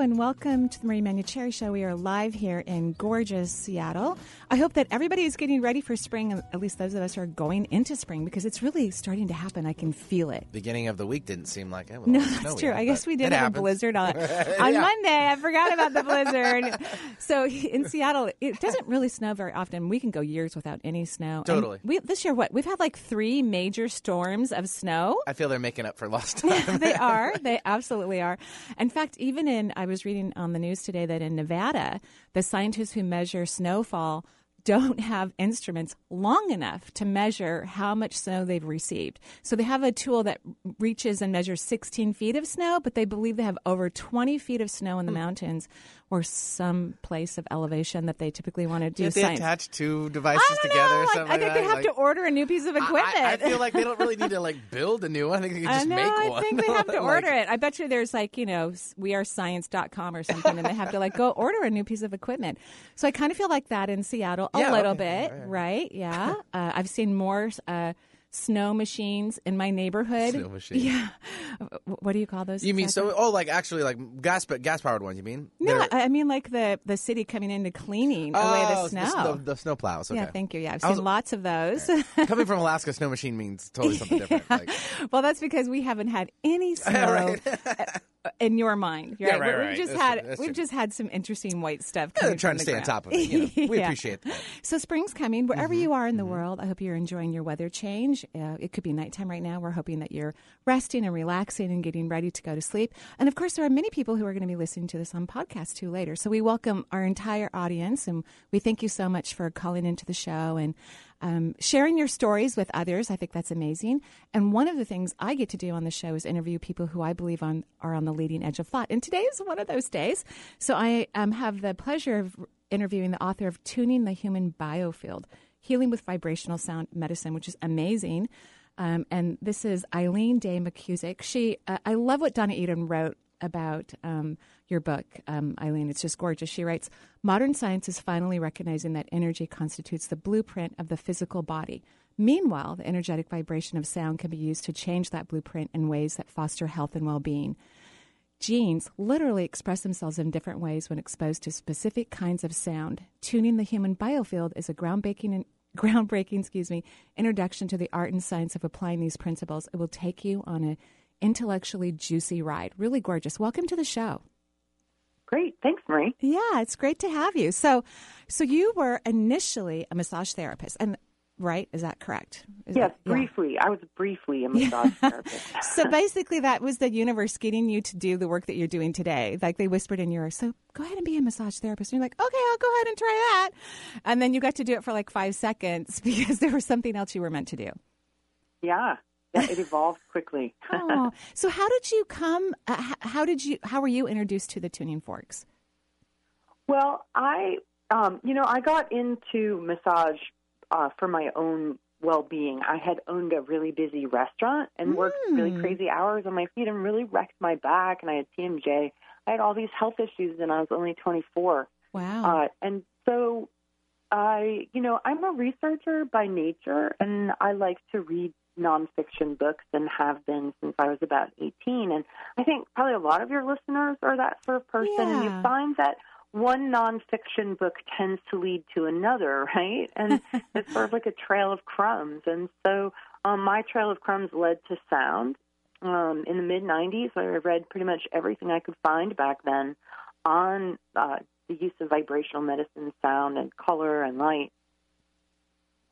Hello and welcome to the Marie Manucherry Show. We are live here in gorgeous Seattle. I hope that everybody is getting ready for spring, at least those of us who are going into spring, because it's really starting to happen. I can feel it. Beginning of the week didn't seem like it. no, that's true. I guess we did have happens. a blizzard on, on Yeah. Monday. I forgot about the blizzard. so in Seattle, it doesn't really snow very often. We can go years without any snow. Totally. we, this year, what? We've had like three major storms of snow. I feel they're making up for lost time. they are. They absolutely are. In fact, even in, I was reading on the news today that in Nevada, the scientists who measure snowfall don't have instruments long enough to measure how much snow they've received. So they have a tool that reaches and measures 16 feet of snow, but they believe they have over 20 feet of snow in the hmm. mountains or some place of elevation that they typically want to do Did they science. attach two devices I don't together know. or I- think like they have Like, to order a new piece of equipment. I, I feel like they don't really need to like build a new one. I think they can just know. make one. I think they have to Like, order it. I bet you there's like, you know, wearescience.com or something, and they have to like go order a new piece of equipment. So I kind of feel like that in Seattle a Yeah, little okay. bit, right? Yeah. uh, I've seen more uh, snow machines in my neighborhood. Snow. Yeah. What do you call those? You mean exactly? so? Oh, like actually, like gas, gas powered ones. You mean? No, That are- I mean like the the city coming in to cleaning away oh, the snow. The, the snow plows. Okay. Yeah, thank you. Yeah, I've seen was- lots of those. Coming from Alaska, snow machine means totally something different. Like, well, that's because we haven't had any snow in your mind. Yeah, Right? right, We've just That's had true. We've true. just had some interesting white stuff. yeah, trying to stay on top of it. You know, we Yeah. appreciate that. So spring's coming wherever Mm-hmm. you are in the world. I hope you're enjoying your weather change. Uh, it could be nighttime right now. We're hoping that you're resting and relaxing and getting ready to go to sleep. And of course, there are many people who are going to be listening to this on podcast too later. So we welcome our entire audience and we thank you so much for calling into the show and um, sharing your stories with others. I think that's amazing. And one of the things I get to do on the show is interview people who I believe on are on the leading edge of thought. And today is one of those days. So I um, have the pleasure of interviewing the author of Tuning the Human Biofield, Healing with Vibrational Sound Medicine, which is amazing. Um, and this is Eileen Day McKusick. She, uh, I love what Donna Eden wrote about um, your book, um, Eileen. It's just gorgeous. She writes Modern science is finally recognizing that energy constitutes the blueprint of the physical body. Meanwhile, the energetic vibration of sound can be used to change that blueprint in ways that foster health and well being. Genes literally express themselves in different ways when exposed to specific kinds of sound. Tuning the human biofield is a groundbreaking, groundbreaking, excuse me, introduction to the art and science of applying these principles. It will take you on a intellectually juicy ride. Really gorgeous. Welcome to the show. Great. Thanks, Marie. Yeah, it's great to have you. So, so you were initially a massage therapist, and right? Is that correct? Is Yes, that- yeah. briefly. I was briefly a massage therapist. so basically, that was the universe getting you to do the work that you're doing today. Like they whispered in your ear, so go ahead and be a massage therapist. And you're like, okay, I'll go ahead and try that. And then you got to do it for like five seconds because there was something else you were meant to do. Yeah. Yeah, it evolved quickly. Oh, so how did you come? Uh, how did you? How were you introduced to the tuning forks? well, I, um, you know, I got into massage uh, for my own well-being. I had owned a really busy restaurant and worked really Mm. crazy hours on my feet and really wrecked my back. And I had TMJ. I had all these health issues, and I was only 24. Wow. Uh, and so I, you know, I'm a researcher by nature, and I like to read nonfiction books and have been since I was about 18. And I think probably a lot of your listeners are that sort of person. And Yeah. you find that one nonfiction book tends to lead to another, right? And it's sort of like a trail of crumbs. And so um, my trail of crumbs led to sound. Um, in the mid 90s, I read pretty much everything I could find back then on uh, the use of vibrational medicine, sound, and color and light.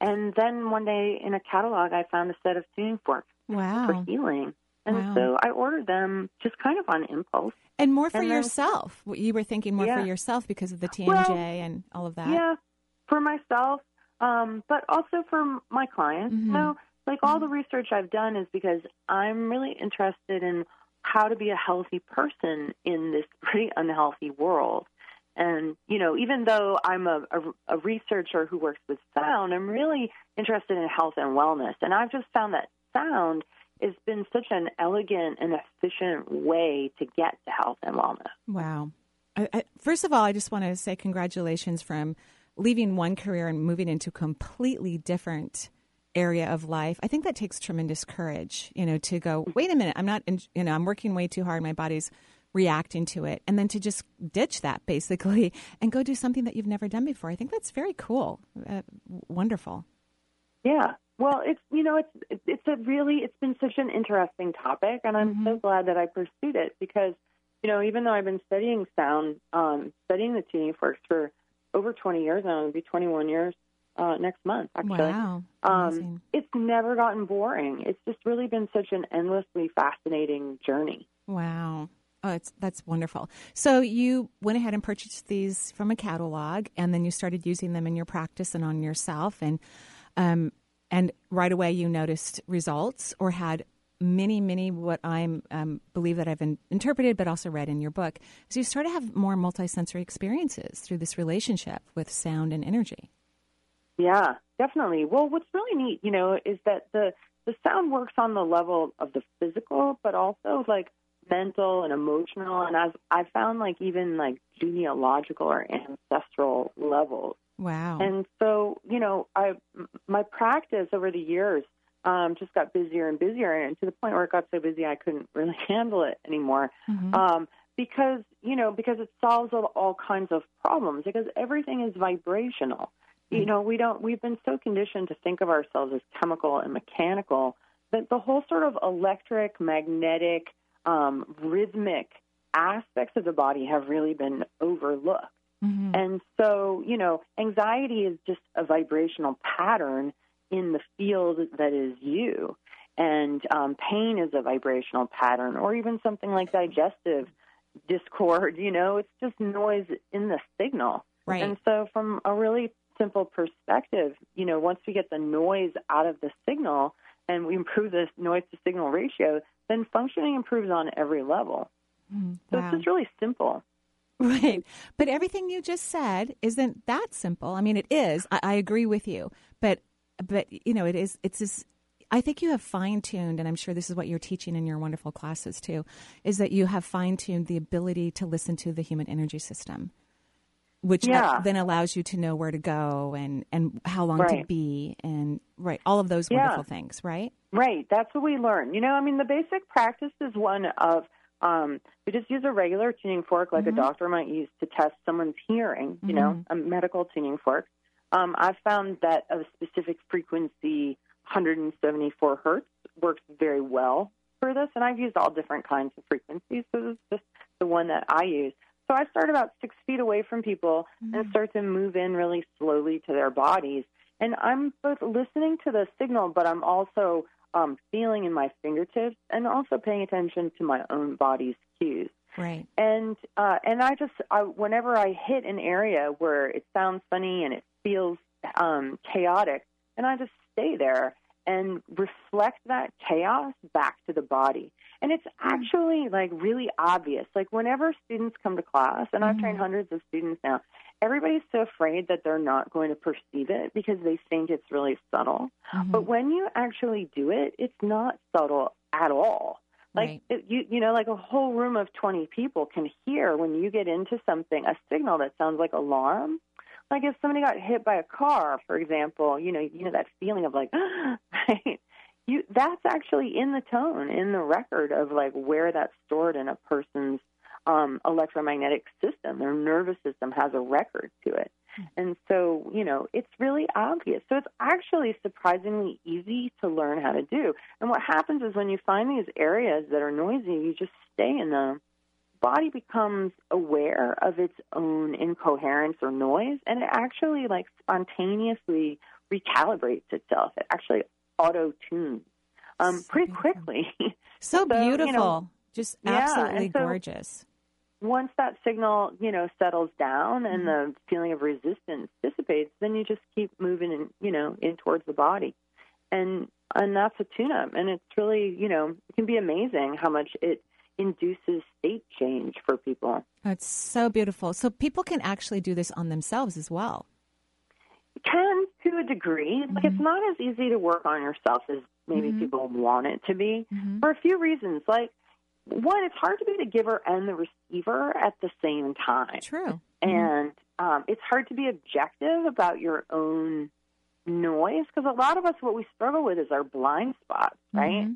And then one day in a catalog, I found a set of tuning forks for healing. And Wow. so I ordered them just kind of on impulse. And more for and then- yourself. You were thinking more for yourself because of the TMJ Well, and all of that. Yeah, for myself, um, but also for my clients. Mhm. You know, like all the research I've done is because I'm really interested in how to be a healthy person in this pretty unhealthy world. And, you know, even though I'm a, a, a researcher who works with sound, I'm really interested in health and wellness. And I've just found that sound has been such an elegant and efficient way to get to health and wellness. Wow. I, I, first of all, I just want to say congratulations from leaving one career and moving into completely different area of life. I think that takes tremendous courage, you know, to go, wait a minute, I'm not, you know, I'm working way too hard. My body's reacting to it. And then to just ditch that basically and go do something that you've never done before. I think that's very cool. Uh, wonderful. Yeah. Well, it's you know it's it's a really it's been such an interesting topic, and I'm mm-hmm. so glad that I pursued it because you know even though I've been studying sound, um, studying the tuning forks for over 20 years now, it'll be 21 years uh, next month. Actually, wow, um, it's never gotten boring. It's just really been such an endlessly fascinating journey. Wow. Oh, that's wonderful. So you went ahead and purchased these from a catalog, and then you started using them in your practice and on yourself, and um, and right away you noticed results or had many, many what I'm um, believe that I've in, interpreted, but also read in your book. So you start to have more multisensory experiences through this relationship with sound and energy. Yeah, definitely. Well, what's really neat, you know, is that the the sound works on the level of the physical, but also like mental and emotional, and I've I found like even like genealogical or ancestral levels. Wow. And so, you know, I my practice over the years um, just got busier and busier, and to the point where it got so busy I couldn't really handle it anymore. Mm-hmm. Um, because you know, because it solves all, all kinds of problems. Because everything is vibrational. Mm-hmm. You know, we don't. We've been so conditioned to think of ourselves as chemical and mechanical that the whole sort of electric, magnetic, um, rhythmic aspects of the body have really been overlooked. Mm-hmm. And so, you know, anxiety is just a vibrational pattern in the field that is you. And um, pain is a vibrational pattern, or even something like digestive discord, you know, it's just noise in the signal. Right. And so, from a really simple perspective, you know, once we get the noise out of the signal and we improve this noise to signal ratio, then functioning improves on every level. Mm, wow. So it's just really simple. Right. But everything you just said isn't that simple. I mean, it is. I, I agree with you. But, but you know, it is. It's this. I think you have fine tuned, and I'm sure this is what you're teaching in your wonderful classes too, is that you have fine tuned the ability to listen to the human energy system, which yeah. then allows you to know where to go and and how long right. to be, and right, all of those wonderful yeah. things. Right. Right. That's what we learn. You know, I mean, the basic practice is one of um, we just use a regular tuning fork like mm-hmm. a doctor might use to test someone's hearing, you mm-hmm. know, a medical tuning fork. Um, I've found that a specific frequency, 174 hertz, works very well for this, and I've used all different kinds of frequencies, so this is just the one that I use. So I start about six feet away from people mm-hmm. and start to move in really slowly to their bodies. And I'm both listening to the signal, but I'm also um, feeling in my fingertips and also paying attention to my own body's cues. Right. And uh, and I just I, whenever I hit an area where it sounds funny and it feels um, chaotic, and I just stay there and reflect that chaos back to the body. And it's actually like really obvious. Like whenever students come to class, and I've mm-hmm. trained hundreds of students now, everybody's so afraid that they're not going to perceive it because they think it's really subtle. Mm-hmm. But when you actually do it, it's not subtle at all. Like right. it, you, you know, like a whole room of twenty people can hear when you get into something a signal that sounds like alarm. Like if somebody got hit by a car, for example, you know, you know that feeling of like, right? You that's actually in the tone, in the record of like where that's stored in a person's um, electromagnetic system. Their nervous system has a record to it. Hmm. And so, you know, it's really obvious. So it's actually surprisingly easy to learn how to do. And what happens is when you find these areas that are noisy, you just stay in them. Body becomes aware of its own incoherence or noise, and it actually like spontaneously recalibrates itself. It actually auto tunes um, so pretty quickly. So, so beautiful. You know, just absolutely yeah, so, gorgeous once that signal, you know, settles down and mm-hmm. the feeling of resistance dissipates, then you just keep moving in, you know, in towards the body. And and that's a tune up and it's really, you know, it can be amazing how much it induces state change for people. It's so beautiful. So people can actually do this on themselves as well. Can to a degree. Like it's mm-hmm. not as easy to work on yourself as maybe mm-hmm. people want it to be mm-hmm. for a few reasons. Like one, it's hard to be the giver and the receiver at the same time. True. and um, it's hard to be objective about your own noise because a lot of us what we struggle with is our blind spots right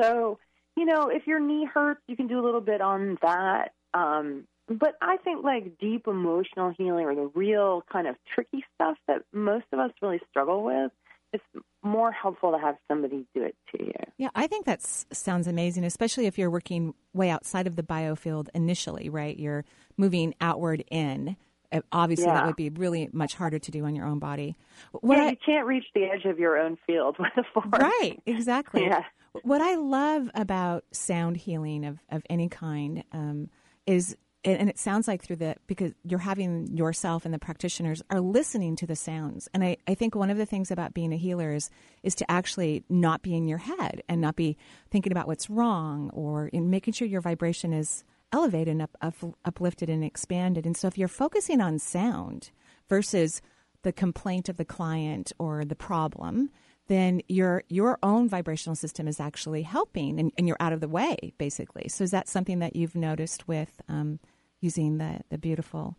so you know if your knee hurts you can do a little bit on that um, but i think like deep emotional healing or the real kind of tricky stuff that most of us really struggle with it's more helpful to have somebody do it to you Yeah, I think that sounds amazing, especially if you're working way outside of the biofield initially, right? You're moving outward in. Uh, Obviously, that would be really much harder to do on your own body. What yeah, I, you can't reach the edge of your own field with a fork right, exactly. Yeah. What I love about sound healing of, of any kind um, is, and it sounds like through the, because you're having yourself and the practitioners are listening to the sounds. And I, I think one of the things about being a healer is, is to actually not be in your head and not be thinking about what's wrong or in making sure your vibration is elevated and up, up, uplifted and expanded. And so if you're focusing on sound versus the complaint of the client or the problem, then your your own vibrational system is actually helping, and, and you're out of the way, basically. So is that something that you've noticed with um, using the the beautiful?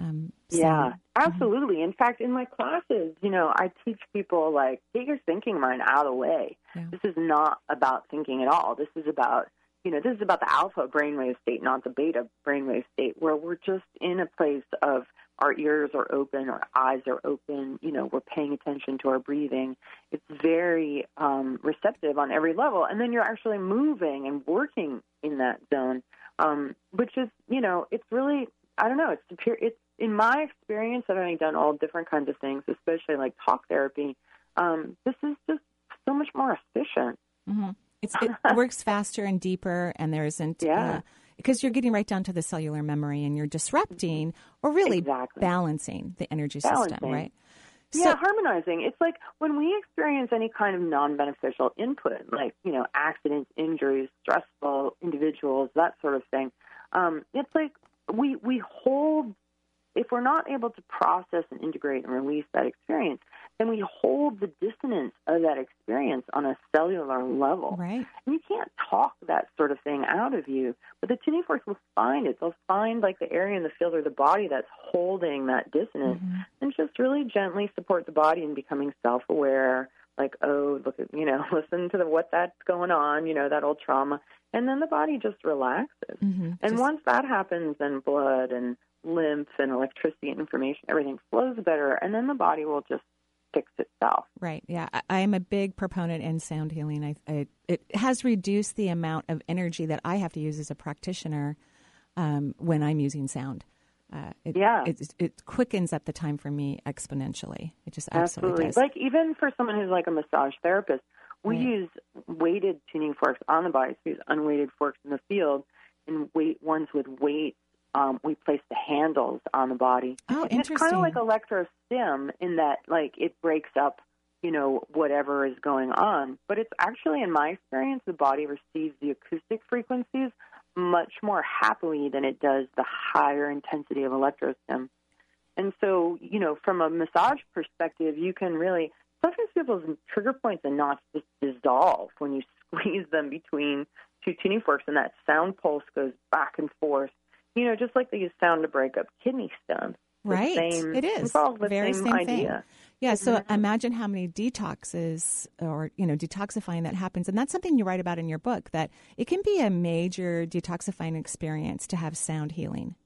Um, Yeah, absolutely. In fact, in my classes, you know, I teach people like get your thinking mind out of the way. Yeah. This is not about thinking at all. This is about you know, this is about the alpha brainwave state, not the beta brainwave state, where we're just in a place of our ears are open, our eyes are open, you know, we're paying attention to our breathing. It's very um, receptive on every level. And then you're actually moving and working in that zone, um, which is, you know, it's really, I don't know, it's superior. It's in my experience, I've only done all different kinds of things, especially like talk therapy. Um, this is just so much more efficient. Mhm. It's, it works faster and deeper, and there isn't Yeah. because you're getting right down to the cellular memory, and you're disrupting or really Exactly. balancing the energy system, right? Yeah, harmonizing. It's like when we experience any kind of non-beneficial input, like you know, accidents, injuries, stressful individuals, that sort of thing. Um, it's like we we hold. If we're not able to process and integrate and release that experience, then we hold the dissonance of that experience on a cellular level. Right. And you can't talk that sort of thing out of you. But the tuning forks will find it. They'll find like the area in the field or the body that's holding that dissonance and just really gently support the body in becoming self aware. Like, oh, look at you know, listen to the what that's going on, you know, that old trauma. And then the body just relaxes. Mhm. And Just- once that happens, then blood and lymph and electricity and information, everything flows better, and then the body will just fix itself. Right. Yeah. I, am a big proponent in sound healing. I, I, it has reduced the amount of energy that I have to use as a practitioner um, when I'm using sound. Uh, it, Yeah. It, it quickens up the time for me exponentially. It just absolutely, does. Like even for someone who's like a massage therapist, we Right. use weighted tuning forks on the body. So we use unweighted forks in the field, and weight ones with weights. Um, we place the handles on the body. Oh, And It's kind of like electrostim in that, like, it breaks up, you know, whatever is going on. But it's actually, in my experience, the body receives the acoustic frequencies much more happily than it does the higher intensity of electrostim. And so, you know, from a massage perspective, you can really sometimes people's trigger points and knots just dissolve when you squeeze them between two tuning forks, and that sound pulse goes back and forth. You know, just like they use sound to break up kidney stones. Right. same- it is. It's all the Very same, same idea. thing. Yeah, so Mm-hmm. imagine how many detoxes or, you know, detoxifying that happens. And that's something you write about in your book that it can be a major detoxifying experience to have sound healing.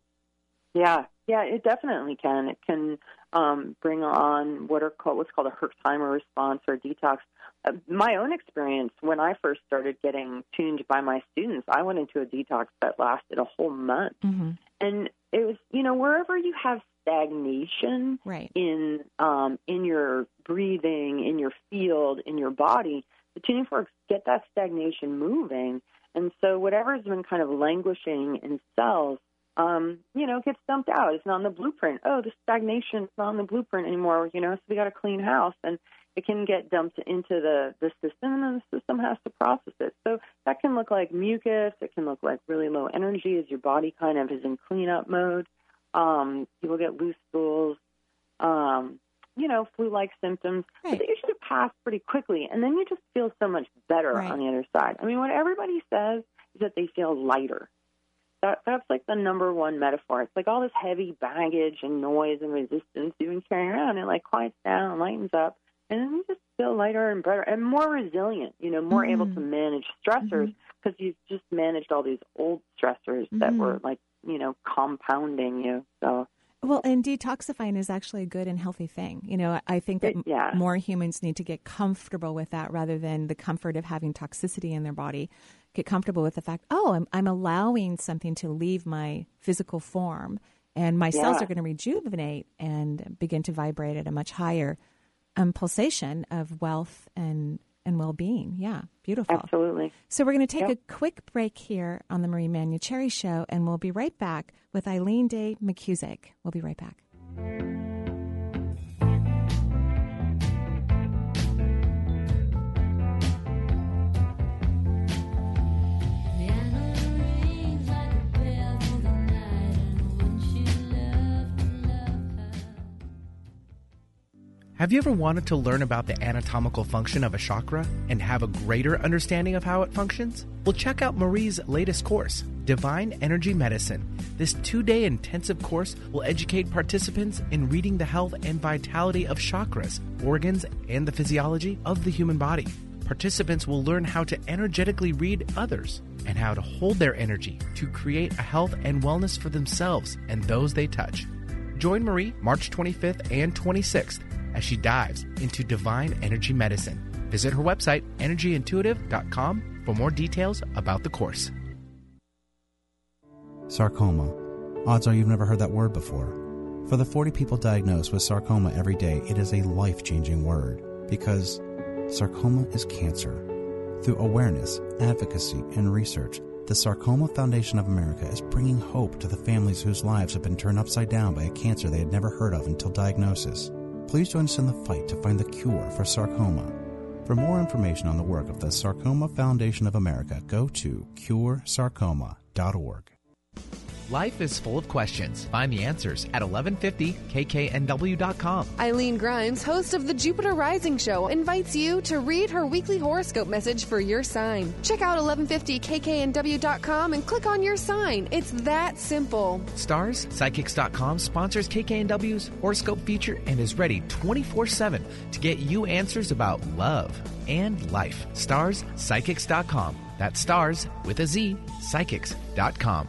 Yeah, yeah, it definitely can. It can um, bring on what are called what's called a Herxheimer response or detox. Uh, my own experience when I first started getting tuned by my students, I went into a detox that lasted a whole month, Mm-hmm. and it was you know wherever you have stagnation Right. in um, in your breathing, in your field, in your body, the tuning forks get that stagnation moving. And so whatever's been kind of languishing in cells um, you know, gets dumped out. It's not on the blueprint. Oh, the stagnation is not on the blueprint anymore. You know, so we got a clean house, and it can get dumped into the the system, and then the system has to process it. So that can look like mucus. It can look like really low energy as your body kind of is in cleanup mode. Um, people get loose stools. Um, you know, flu-like symptoms, Right. but they usually pass pretty quickly, and then you just feel so much better Right. on the other side. I mean, what everybody says is that they feel lighter. That, that's like the number one metaphor. It's like all this heavy baggage and noise and resistance you've been carrying around. It like quiets down, lightens up, and then you just feel lighter and better and more resilient. You know, more able Mhm. to manage stressors because you've just managed all these old stressors that Mhm. were like you know compounding you. So Well, and detoxifying is actually a good and healthy thing. You know, I think that It- yeah. more humans need to get comfortable with that rather than the comfort of having toxicity in their body. Get comfortable with the fact, oh, I'm, I'm allowing something to leave my physical form, and my cells are going to rejuvenate and begin to vibrate at a much higher um, pulsation of wealth and and well being. Yeah, beautiful. absolutely. So we're going to take Yep. a quick break here on the Marie Manucherry Show, and we'll be right back with Eileen Day McKusick. We'll be right back. Have you ever wanted to learn about the anatomical function of a chakra and have a greater understanding of how it functions? Well, check out Marie's latest course, Divine Energy Medicine. This two day intensive course will educate participants in reading the health and vitality of chakras, organs, and the physiology of the human body. Participants will learn how to energetically read others and how to hold their energy to create a health and wellness for themselves and those they touch. Join Marie March 25th and 26th as she dives into divine energy medicine. Visit her website, energyintuitive.com, for more details about the course. Sarcoma. Odds are you've never heard that word before. For the 40 people diagnosed with sarcoma every day, it is a life changing word because sarcoma is cancer. Through awareness, advocacy, and research, the Sarcoma Foundation of America is bringing hope to the families whose lives have been turned upside down by a cancer they had never heard of until diagnosis. Please join us in the fight to find the cure for sarcoma. For more information on the work of the Sarcoma Foundation of America, go to curesarcoma.org. Life is full of questions. Find the answers at 1150kknw.com. Eileen Grimes, host of the Jupiter Rising Show, invites you to read her weekly horoscope message for your sign. Check out 1150kknw.com and click on your sign. It's that simple. Starz, Psychics.com sponsors KKNW's horoscope feature and is ready 24 7 to get you answers about love and life. Starz, Psychics.com. That's stars with a Z, Psychics.com.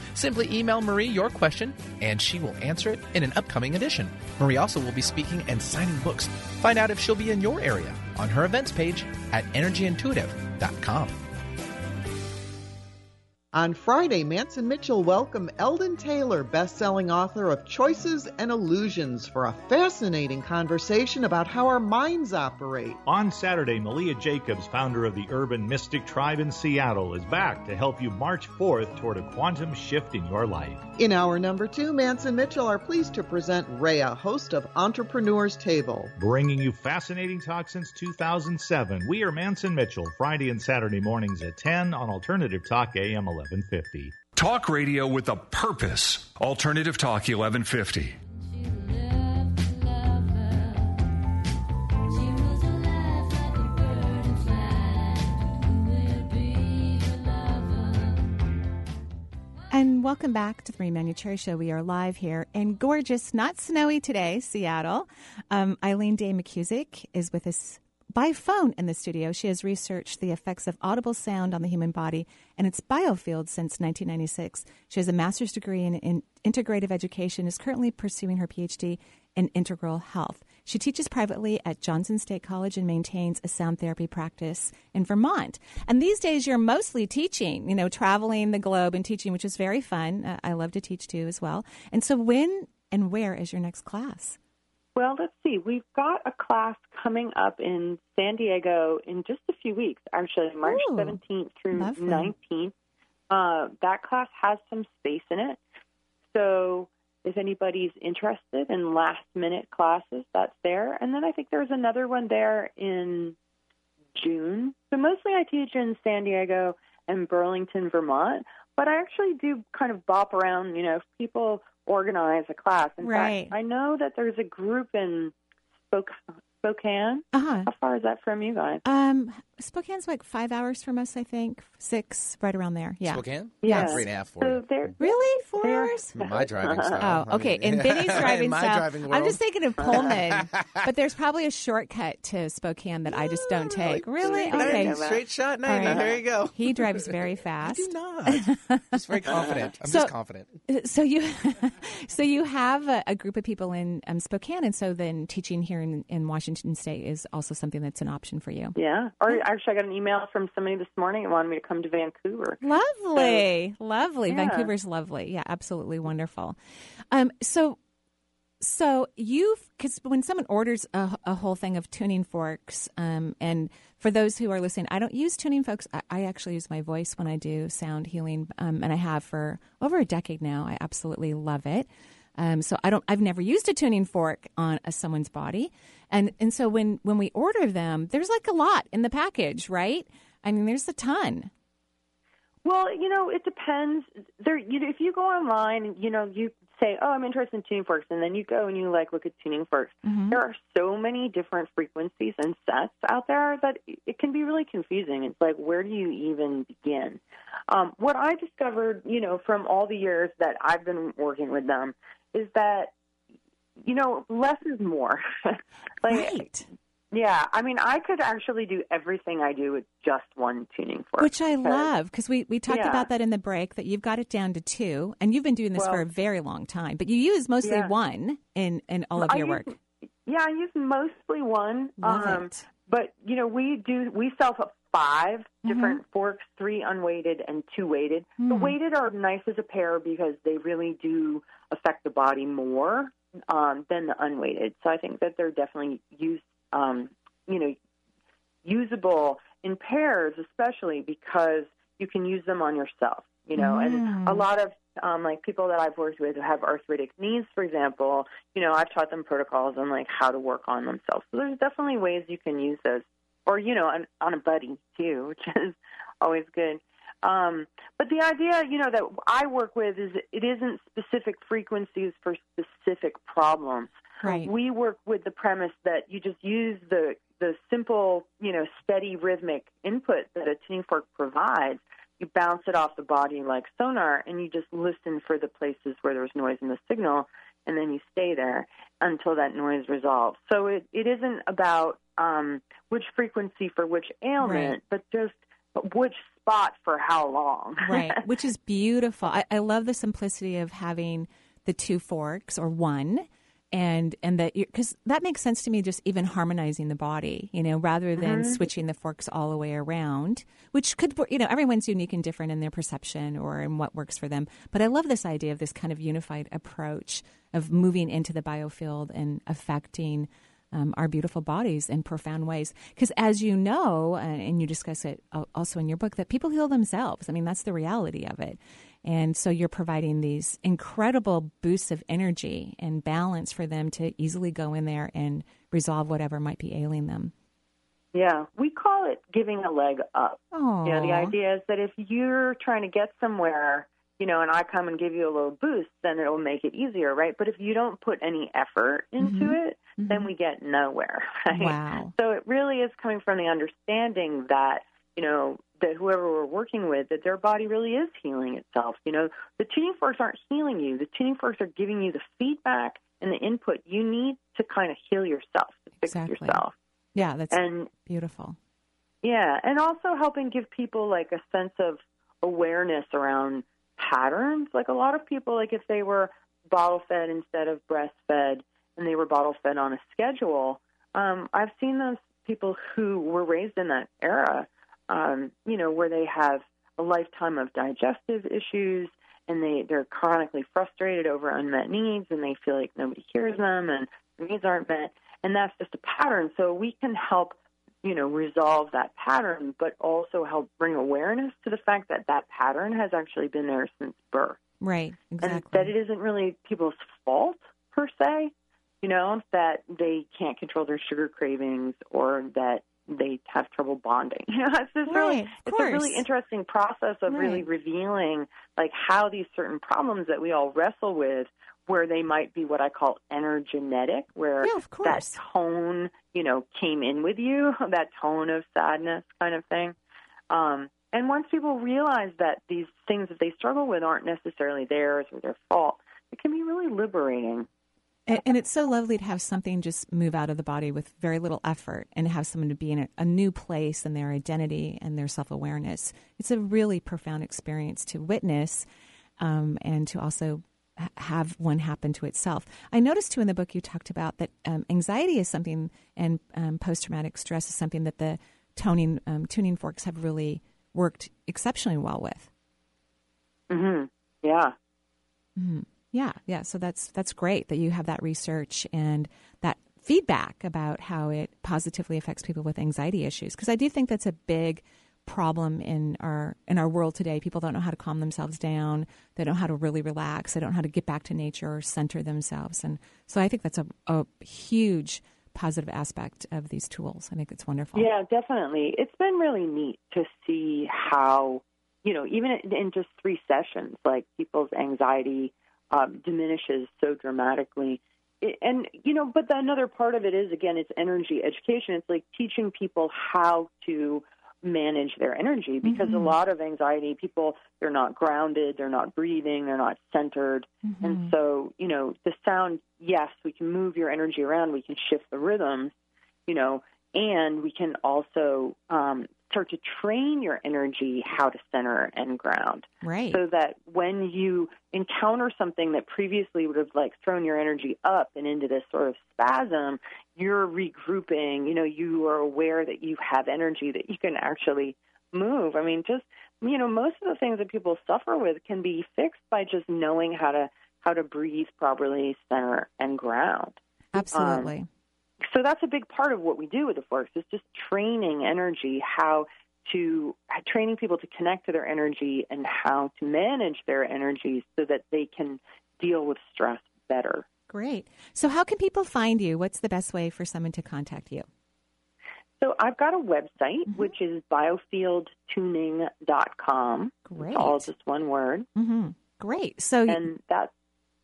Simply email Marie your question and she will answer it in an upcoming edition. Marie also will be speaking and signing books. Find out if she'll be in your area on her events page at energyintuitive.com. On Friday, Manson Mitchell welcomed Eldon Taylor, best-selling author of Choices and Illusions, for a fascinating conversation about how our minds operate. On Saturday, Malia Jacobs, founder of the Urban Mystic Tribe in Seattle, is back to help you march forth toward a quantum shift in your life. In hour number two, Manson Mitchell are pleased to present Rhea, host of Entrepreneur's Table. Bringing you fascinating talk since 2007. We are Manson Mitchell, Friday and Saturday mornings at 10 on Alternative Talk AM 1150. Talk radio with a purpose. Alternative Talk 1150. And welcome back to the Marie Manucherry Show. We are live here in gorgeous, not snowy today, Seattle. Um, Eileen Day McKusick is with us by phone in the studio. She has researched the effects of audible sound on the human body and its biofield since 1996. She has a master's degree in, in integrative education, is currently pursuing her PhD in integral health. She teaches privately at Johnson State College and maintains a sound therapy practice in Vermont. And these days, you're mostly teaching, you know, traveling the globe and teaching, which is very fun. Uh, I love to teach too as well. And so, when and where is your next class? Well, let's see. We've got a class coming up in San Diego in just a few weeks, actually, March Ooh, 17th through lovely. 19th. Uh, that class has some space in it. So if anybody's interested in last minute classes, that's there. And then I think there's another one there in June. So mostly I teach in San Diego and Burlington, Vermont. But I actually do kind of bop around, you know, if people organize a class. In Right. fact, I know that there's a group in Spoke- Spokane. Uh huh. How far is that from you guys? Um, Spokane's like five hours from us, I think. Six, right around there. Yeah. Spokane? Yeah. Three and a half, four. So they're Really? Four There- hours? My driving style. Oh, I okay. mean- In Benny's driving in my style, driving I'm just thinking of Pullman, but there's probably a shortcut to Spokane that I just don't take. Really? Straight- Okay. Straight shot, All 90. right. There you go. He drives very I fast. do not. Just very confident. I'm So- just confident. So you, so you have a, a group of people in um, Spokane, and so then teaching here in, in Washington State is also something that's an option for you. Yeah. Or actually, I got an email from somebody this morning that wanted me to come to Vancouver. Lovely, lovely. yeah. Vancouver's lovely. Yeah, absolutely wonderful. Um, so, so you, because when someone orders a, a whole thing of tuning forks, um, and for those who are listening, I don't use tuning forks. I, I actually use my voice when I do sound healing, um, and I have for over a decade now. I absolutely love it. Um, so I don't. I've never used a tuning fork on a, someone's body, and and so when when we order them, there's like a lot in the package, right? I mean, there's a ton. Well, you know, it depends. There, you know, if you go online, you know, you say, "Oh, I'm interested in tuning forks," and then you go and you like look at tuning forks. There are so many different frequencies and sets out there that it can be really confusing. It's like, where do you even begin? Um, what I discovered, you know, from all the years that I've been working with them, is that you know, less is more. like, right. yeah, I mean, I could actually do everything I do with just one tuning fork. Which I because- love because we, we talked Yeah. about that in the break that you've got it down to two, and you've been doing this for a very long time. But you use mostly Yeah. one in, in all of I your use- work. Yeah, I use mostly one. Love um, it. But you know, we do we sell five Mm-hmm. different forks, three unweighted and two weighted. The Hmm. weighted are nice as a pair because they really do affect the body more um, than the unweighted. So I think that they're definitely use um, you know usable in pairs, especially because you can use them on yourself. You know, Mm. and a lot of um, like people that I've worked with who have arthritic knees, for example, you know, I've taught them protocols on like how to work on themselves. So there's definitely ways you can use those, or you know, on, on a buddy too, which is always good. Um, but the idea, you know, that I work with is it isn't specific frequencies for specific problems. Right. We work with the premise that you just use the the simple, you know, steady rhythmic input that a tuning fork provides. You bounce it off the body like sonar, and you just listen for the places where there's noise in the signal, and then you stay there until that noise resolves. So it, it isn't about um, which frequency for which ailment, Right. but just which spot for how long. right, which is beautiful. I, I love the simplicity of having the two forks or one, and and that because that makes sense to me. Just even harmonizing the body, you know, rather than Mm-hmm. switching the forks all the way around, which could you know everyone's unique and different in their perception or in what works for them. But I love this idea of this kind of unified approach of moving into the biofield and affecting um, our beautiful bodies in profound ways. Because as you know, uh, and you discuss it also in your book, that people heal themselves. I mean, that's the reality of it. And so you're providing these incredible boosts of energy and balance for them to easily go in there and resolve whatever might be ailing them. Yeah, we call it giving a leg up. Oh, You know, the idea is that if you're trying to get somewhere, you know, and I come and give you a little boost, then it'll make it easier, right? But if you don't put any effort into mm-hmm. it, then mm-hmm. we get nowhere, right? Wow. So it really is coming from the understanding that, you know, that whoever we're working with, that their body really is healing itself. You know, the tuning forks aren't healing you. The tuning forks are giving you the feedback and the input you need to kind of heal yourself, to fix Exactly. yourself. Yeah, that's And beautiful. yeah, and also helping give people like a sense of awareness around patterns. Like a lot of people, like if they were bottle fed instead of breastfed, and they were bottle fed on a schedule. Um, I've seen those people who were raised in that era, um, you know, where they have a lifetime of digestive issues and they, they're chronically frustrated over unmet needs and they feel like nobody hears them and needs aren't met. And that's just a pattern. So we can help, you know, resolve that pattern, but also help bring awareness to the fact that that pattern has actually been there since birth. Right, exactly. And that it isn't really people's fault per se, you know, that they can't control their sugar cravings or that they have trouble bonding. You know, it's just Right, really it's a really interesting process of really revealing like how these certain problems that we all wrestle with where they might be what I call energenetic, where Yeah, that tone, you know, came in with you, that tone of sadness kind of thing. Um, and once people realize that these things that they struggle with aren't necessarily theirs or their fault, it can be really liberating. And, and it's so lovely to have something just move out of the body with very little effort and have someone to be in a, a new place in their identity and their self awareness. It's a really profound experience to witness um, and to also have one happen to itself. I noticed too in the book you talked about that um, anxiety is something and um, post traumatic stress is something that the toning um, tuning forks have really worked exceptionally well with. hmm Yeah. Yeah, yeah. So that's that's great that you have that research and that feedback about how it positively affects people with anxiety issues. Because I do think that's a big problem in our in our world today. People don't know how to calm themselves down. They don't know how to really relax. They don't know how to get back to nature or center themselves. And so I think that's a, a huge positive aspect of these tools. I think it's wonderful. Yeah, definitely. It's been really neat to see how, you know, even in just three sessions, like people's anxiety um, diminishes so dramatically. And, you know, but the, another part of it is, again, it's energy education. It's like teaching people how to manage their energy because a lot of anxiety people they're not grounded they're not breathing they're not centered. And so you know the sound yes we can move your energy around we can shift the rhythms you know and we can also um, start to train your energy how to center and ground Right. so that when you encounter something that previously would have like thrown your energy up and into this sort of spasm you're regrouping you know you are aware that you have energy that you can actually move i mean just you know most of the things that people suffer with can be fixed by just knowing how to how to breathe properly center and ground Absolutely. Um, so that's a big part of what we do with the forks is just training energy how to training people to connect to their energy and how to manage their energy so that they can deal with stress better Great. So how can people find you? What's the best way for someone to contact you? so i've got a website which is biofieldtuning.com Great. it's all just one word hmm Great. So and that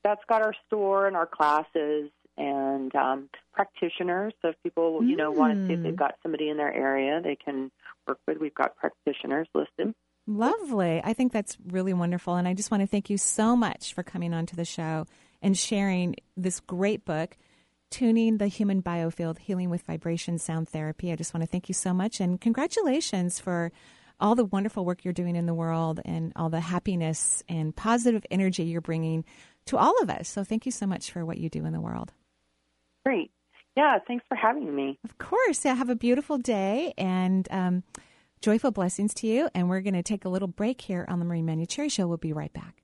that's got our store and our classes and um, practitioners. So if people you know want to see if they've got somebody in their area they can work with, we've got practitioners listed. Lovely. I think that's really wonderful. And I just want to thank you so much for coming on to the show and sharing this great book, Tuning the Human Biofield Healing with Vibration Sound Therapy. I just want to thank you so much and congratulations for all the wonderful work you're doing in the world and all the happiness and positive energy you're bringing to all of us. So thank you so much for what you do in the world. Great. Yeah, thanks for having me. Of course. Yeah, have a beautiful day and um, joyful blessings to you. And we're going to take a little break here on the Marie Manucherry Show. We'll be right back.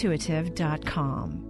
EnergyIntuitive.com.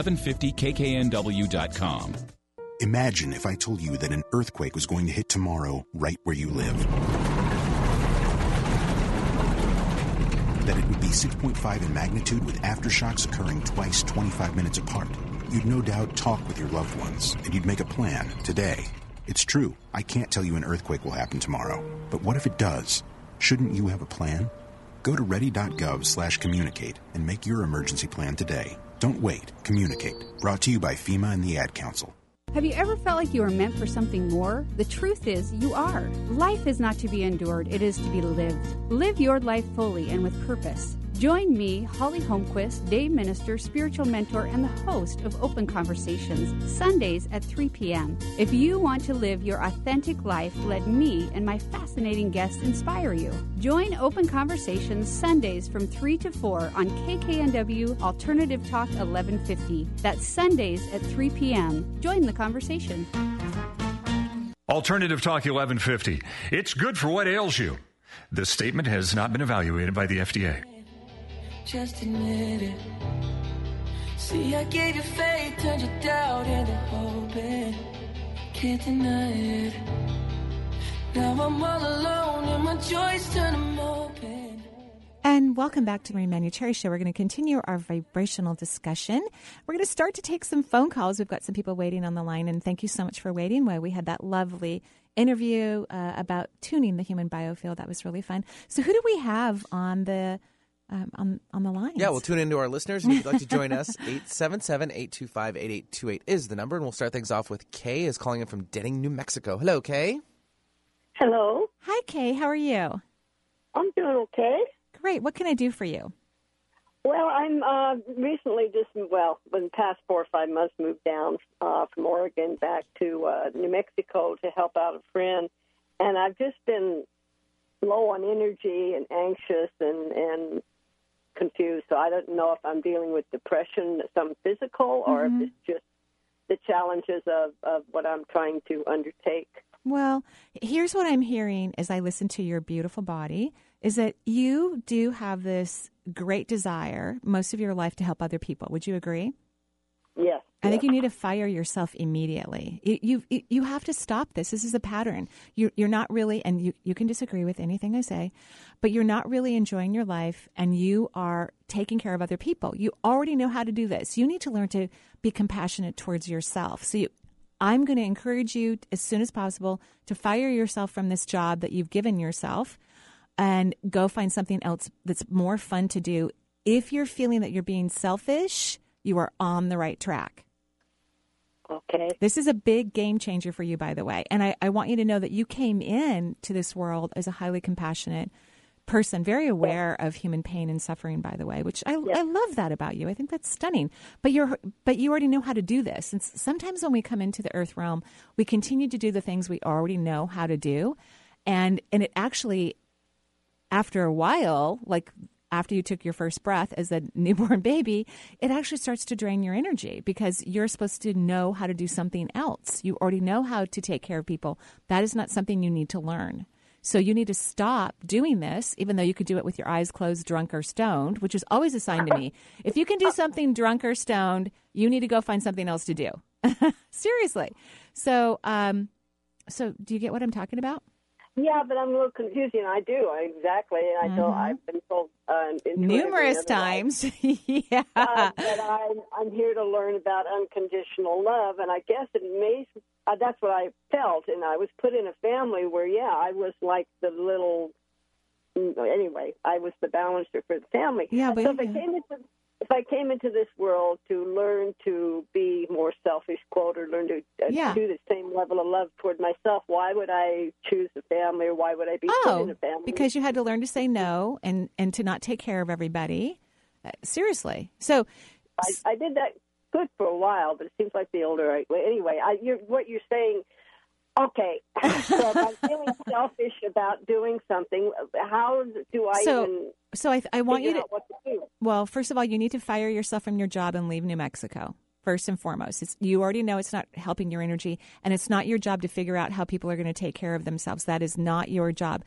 1150kknw.com. Imagine if I told you that an earthquake was going to hit tomorrow right where you live. That it would be 6.5 in magnitude with aftershocks occurring twice 25 minutes apart. You'd no doubt talk with your loved ones and you'd make a plan today. It's true, I can't tell you an earthquake will happen tomorrow. But what if it does? Shouldn't you have a plan? Go to ready.gov slash communicate and make your emergency plan today. Don't wait. Communicate. Brought to you by FEMA and the Ad Council. Have you ever felt like you were meant for something more? The truth is, you are. Life is not to be endured, it is to be lived. Live your life fully and with purpose. Join me, Holly Holmquist, day minister, spiritual mentor, and the host of Open Conversations, Sundays at 3 p.m. If you want to live your authentic life, let me and my fascinating guests inspire you. Join Open Conversations Sundays from 3 to 4 on KKNW Alternative Talk 1150. That's Sundays at 3 p.m. Join the conversation. Alternative Talk 1150. It's good for what ails you. This statement has not been evaluated by the FDA. Just admit it. See, I gave you faith, turned your doubt into hope. and Can't deny it. Now I'm all alone, and my joys turn them open. And welcome back to the Marie Manucherry Show. We're going to continue our vibrational discussion. We're going to start to take some phone calls. We've got some people waiting on the line, and thank you so much for waiting while we had that lovely interview uh, about tuning the human biofield. That was really fun. So, who do we have on the um, on on the line? Yeah, we'll tune into our listeners. And if you'd like to join us, 877-825-8828 is the number. And we'll start things off with Kay is calling in from Deming, New Mexico. Hello, Kay. Hello. Hi, Kay. How are you? I'm doing okay. Great. What can I do for you? Well, I'm uh, recently just, well, in the past four or five months, moved down uh, from Oregon back to uh, New Mexico to help out a friend. And I've just been low on energy and anxious and, and confused. So I don't know if I'm dealing with depression, some physical, or Mhm. if it's just the challenges of, of what I'm trying to undertake. Well, here's what I'm hearing as I listen to your beautiful body is that you do have this great desire most of your life to help other people. Would you agree? Yes. I think you need to fire yourself immediately. You, you you have to stop this. This is a pattern. You you're not really, and you you can disagree with anything I say, but you're not really enjoying your life, and you are taking care of other people. You already know how to do this. You need to learn to be compassionate towards yourself. So you, I'm going to encourage you as soon as possible to fire yourself from this job that you've given yourself, and go find something else that's more fun to do. If you're feeling that you're being selfish, you are on the right track. Okay. This is a big game changer for you, by the way. And I, I want you to know that you came in to this world as a highly compassionate person, very aware of human pain and suffering, by the way, which I, I love that about you. I think that's stunning. But you're but you already know how to do this. And sometimes when we come into the earth realm, we continue to do the things we already know how to do. And and it actually after a while, like after you took your first breath as a newborn baby, it actually starts to drain your energy because you're supposed to know how to do something else. You already know how to take care of people. That is not something you need to learn. So you need to stop doing this, even though you could do it with your eyes closed, drunk or stoned, which is always a sign to me. If you can do something drunk or stoned, you need to go find something else to do. Seriously. So, um, so do you get what I'm talking about? Yeah, but I'm a little confused. You know, I do I, exactly. And I know Mhm. I've been told uh, Numerous times. yeah. uh, that I'm, I'm here to learn about unconditional love, and I guess it may. Uh, that's what I felt, and I was put in a family where, yeah, I was like the little. mm, Anyway, I was the balancer for the family. Yeah, but so if I came into if I came into this world to learn to be more selfish, quote, or learn to uh, Yeah. do the same level of love toward myself, why would I choose a family, or why would I be put in a Oh, family? because you had to learn to say no and and to not take care of everybody. Uh, seriously. So I, I did that. good for a while, but it seems like the older I anyway, I, you're, what you're saying. Okay, so if I'm feeling selfish about doing something, how do I So- even So I, I want you to. what to do? Well, first of all, you need to fire yourself from your job and leave New Mexico. First and foremost, it's, you already know it's not helping your energy, and it's not your job to figure out how people are going to take care of themselves. That is not your job.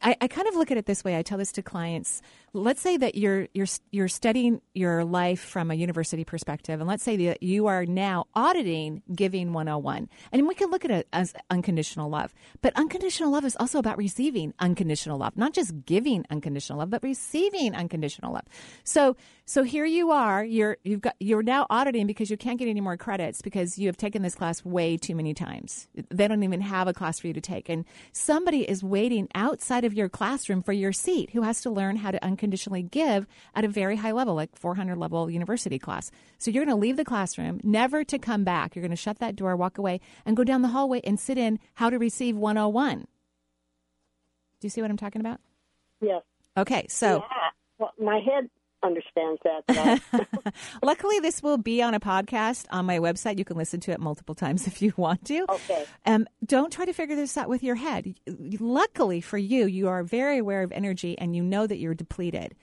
I, I kind of look at it this way. I tell this to clients. Let's say that you're you're you're studying your life from a university perspective, and let's say that you are now auditing Giving 101, and we can look at it as unconditional love. But unconditional love is also about receiving unconditional love, not just giving unconditional love, but receiving unconditional love. So so here you are. You're you've got you're now auditing because you can't get any more credits because you have taken this class way too many times. They don't even have a class for you to take, and somebody is waiting outside of your classroom for your seat who has to learn how to unconditionally give at a very high level, like 400 level university class. So you're going to leave the classroom, never to come back. You're going to shut that door, walk away, and go down the hallway and sit in How to Receive 101. Do you see what I'm talking about? Yes. Okay, so. Yeah. Well, my head understands that. Luckily, this will be on a podcast on my website. You can listen to it multiple times if you want to. Okay. Um, don't try to figure this out with your head. Luckily for you, you are very aware of energy and you know that you're depleted.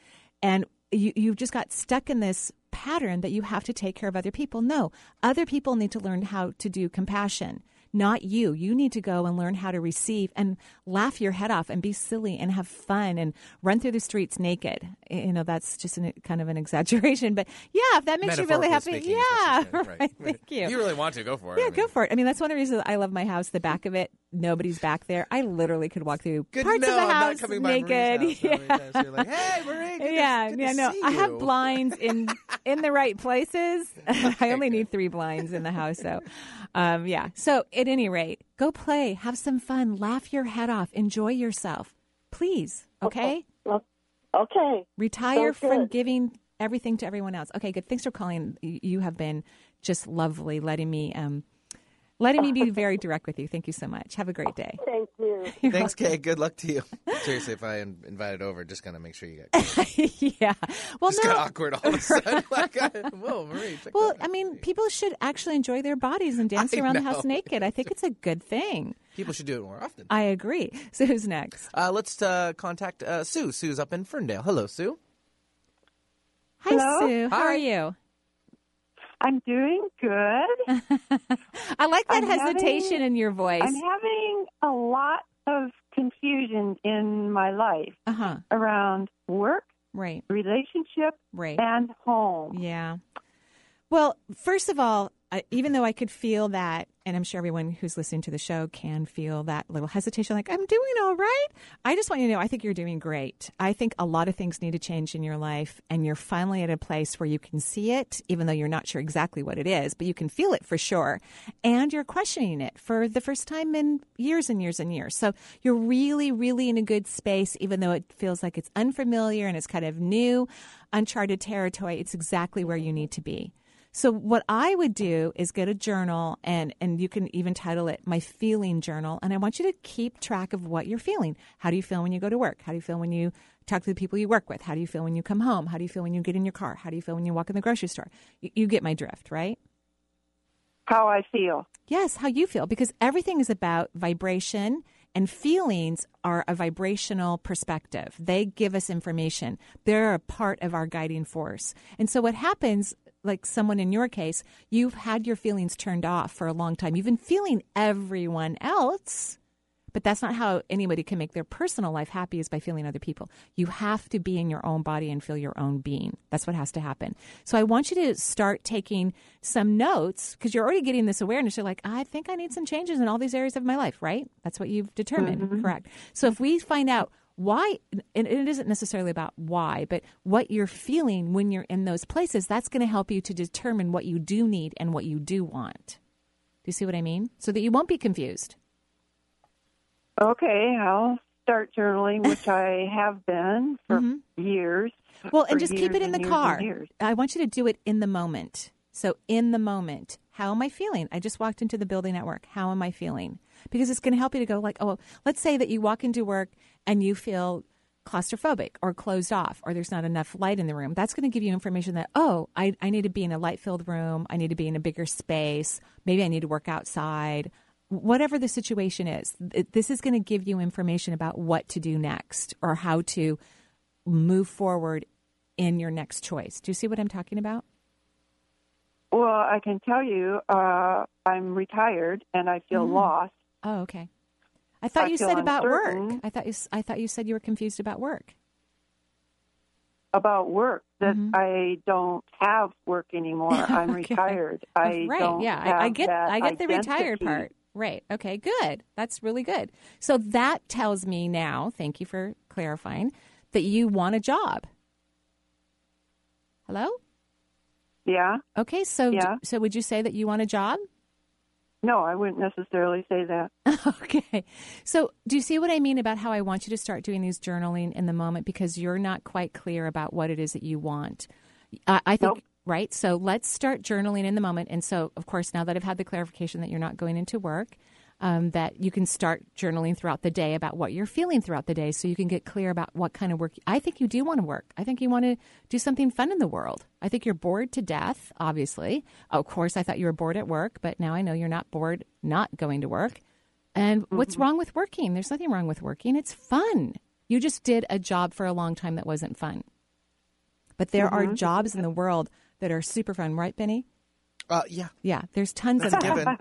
And you, you've just got stuck in this pattern that you have to take care of other people. No, other people need to learn how to do compassion. Not you. You need to go and learn how to receive and laugh your head off and be silly and have fun and run through the streets naked. You know, that's just an, kind of an exaggeration, but yeah, if that makes you really happy, speaking, yeah, right, right. Thank you. You really want to go for it. Yeah, I mean, go for it. I mean, that's one of the reasons I love my house. The back of it, nobody's back there. I literally could walk through Good parts of the house coming naked. house yeah. times. Like, hey, Marie, good yeah, good yeah, no. I have blinds in in the right places. I only need three blinds in the house, so um, yeah. So at any rate, go play, have some fun, laugh your head off, enjoy yourself, please. Okay. Okay. Retire Sounds from good. giving everything to everyone else. Okay, good. Thanks for calling. You you have been just lovely, letting me um, letting me be very direct with you. Thank you so much. Have a great day. Thank you. Thanks, Kay. Good luck to you. Seriously, if I in- invited over, just gonna make sure you get. yeah. Well, just no. got awkward all of a sudden. like, I- whoa, Marie. Check Well. I mean, people should actually enjoy their bodies and dance I around the house naked. I think it's a good thing. People should do it more often. I agree. So who's next? Uh, let's uh, contact uh, Sue. Sue's up in Ferndale. Hello, Sue. Hi, Hello? Sue. How Hi. are you? I'm doing good. I like that I'm hesitation having- in your voice. I'm having a lot of confusion in my life uh-huh. around work, Right. relationship, Right. and home. Yeah. Well, first of all, I, even though I could feel that, and I'm sure everyone who's listening to the show can feel that little hesitation, like, I'm doing all right. I just want you to know, I think you're doing great. I think a lot of things need to change in your life, and you're finally at a place where you can see it, even though you're not sure exactly what it is, but you can feel it for sure. And you're questioning it for the first time in years and years and years. So you're really, really in a good space, even though it feels like it's unfamiliar and it's kind of new, uncharted territory. It's exactly where you need to be. So what I would do is get a journal and and you can even title it my feeling journal and I want you to keep track of what you're feeling. How do you feel when you go to work? How do you feel when you talk to the people you work with? How do you feel when you come home? How do you feel when you get in your car? How do you feel when you walk in the grocery store? You, you get my drift, right? How I feel. Yes, how you feel because everything is about vibration and feelings are a vibrational perspective. They give us information. They're a part of our guiding force. And so what happens like someone in your case, you've had your feelings turned off for a long time. You've been feeling everyone else, but that's not how anybody can make their personal life happy is by feeling other people. You have to be in your own body and feel your own being. That's what has to happen. So I want you to start taking some notes because you're already getting this awareness. You're like, I think I need some changes in all these areas of my life, right? That's what you've determined, mm-hmm. correct? So if we find out why and it isn't necessarily about why but what you're feeling when you're in those places that's going to help you to determine what you do need and what you do want. Do you see what i mean? So that you won't be confused. Okay, I'll start journaling, which I have been for years. Mm-hmm. well and just keep it in the car. i want you to do it in the moment. So in the moment how am i feeling i just walked into the building at work how am i feeling because it's going to help you to go like oh let's say that you walk into work and you feel claustrophobic or closed off or there's not enough light in the room, that's going to give you information that, oh, I, I need to be in a light filled room. I need to be in a bigger space. Maybe I need to work outside. Whatever the situation is, this is going to give you information about what to do next or how to move forward in your next choice. Do you see what I'm talking about? Well, I can tell you, uh, I'm retired and I feel Mhm. lost. Oh, okay. I thought I you said about work. I thought you I thought you said you were confused about work. About work that Mm-hmm. I don't have work anymore. I'm Okay. retired. I right. don't yeah, I, I get I get the retired part. Right. Okay, good. That's really good. So that tells me now, thank you for clarifying, that you want a job. Hello? Yeah. Okay, so d- Yeah. so would you say that you want a job? No, I wouldn't necessarily say that. okay. So, do you see what I mean about how I want you to start doing these journaling in the moment because you're not quite clear about what it is that you want? I, I think, right? So, let's start journaling in the moment. And so, of course, now that I've had the clarification that you're not going into work, um, that you can start journaling throughout the day about what you're feeling throughout the day so you can get clear about what kind of work. I think you do want to work. I think you want to do something fun in the world. I think you're bored to death, obviously. Of course, I thought you were bored at work, but now I know you're not bored not going to work. And what's wrong with working? There's nothing wrong with working. It's fun. You just did a job for a long time that wasn't fun. But there are Mhm. jobs in the world that are super fun, right, Benny? Uh, yeah. Yeah, there's tons That's of a them.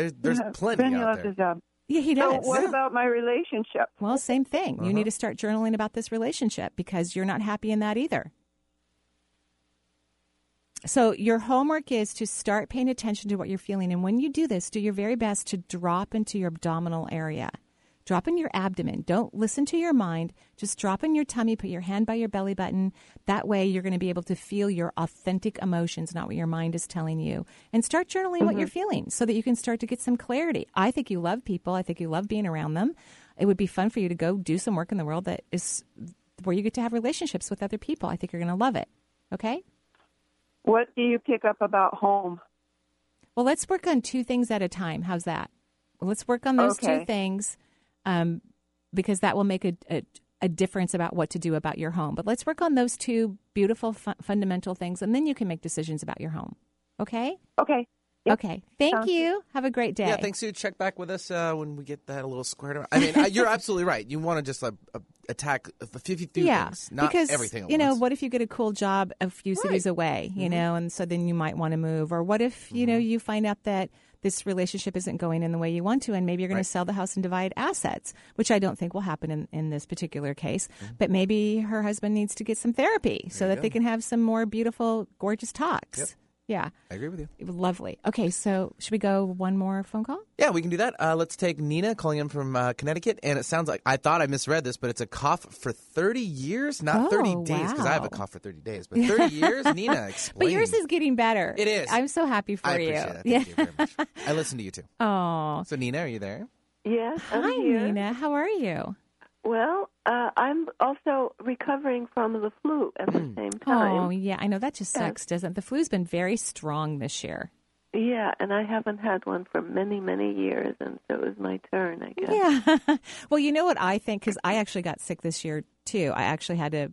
Given. There's there's Yeah, plenty Benny out loves there. his job. Yeah, he So does. what Yeah. about my relationship? Well, same thing. You Uh-huh. need to start journaling about this relationship because you're not happy in that either. So, your homework is to start paying attention to what you're feeling. And when you do this, do your very best to drop into your abdominal area. Drop in your abdomen. Don't listen to your mind. Just drop in your tummy. Put your hand by your belly button. That way, you're going to be able to feel your authentic emotions, not what your mind is telling you. And start journaling what Mhm. you're feeling so that you can start to get some clarity. I think you love people. I think you love being around them. It would be fun for you to go do some work in the world that is where you get to have relationships with other people. I think you're going to love it. Okay? What do you pick up about home? Well, let's work on two things at a time. How's that? Let's work on those two things um, because that will make a, a, a difference about what to do about your home. But let's work on those two beautiful, fu- fundamental things, and then you can make decisions about your home. Okay? Okay. Okay. Thank Sounds you. Have a great day. Yeah, thanks, Sue. Check back with us uh, when we get that a little squared away. I mean, uh, you're absolutely right. You want to just uh, uh, attack a few, few yeah, things, not because everything. At you know, once. what if you get a cool job a few cities away, you Mhm. know, and so then you might want to move, or what if you know Mm-hmm. you find out that this relationship isn't going in the way you want to, and maybe you're going Right. to sell the house and divide assets, which I don't think will happen in, in this particular case. Mm-hmm. But maybe her husband needs to get some therapy so you that they can have some more beautiful, gorgeous talks. Yep. Yeah, I agree with you. lovely. Okay, so should we go one more phone call? Yeah, we can do that. Uh, let's take Nina calling in from uh, Connecticut, and it sounds like I thought I misread this, but it's a cough for 30 years, not 30 Oh, days, because I have a cough for 30 days, but 30 years. Nina, explain. But yours is getting better. It is. I'm so happy for I you. appreciate it. Yeah. Thank you very much. I listen to you too. Oh. So Nina, are you there? Yes, I'm Hi, here. Nina. How are you? Well, uh, I'm also recovering from the flu at the same time. Oh, yeah. I know that just Yeah. sucks, doesn't it? The flu's been very strong this year. Yeah, and I haven't had one for many, many years, and so it was my turn, I guess. Yeah. well, you know what I think? Because I actually got sick this year, too. I actually had to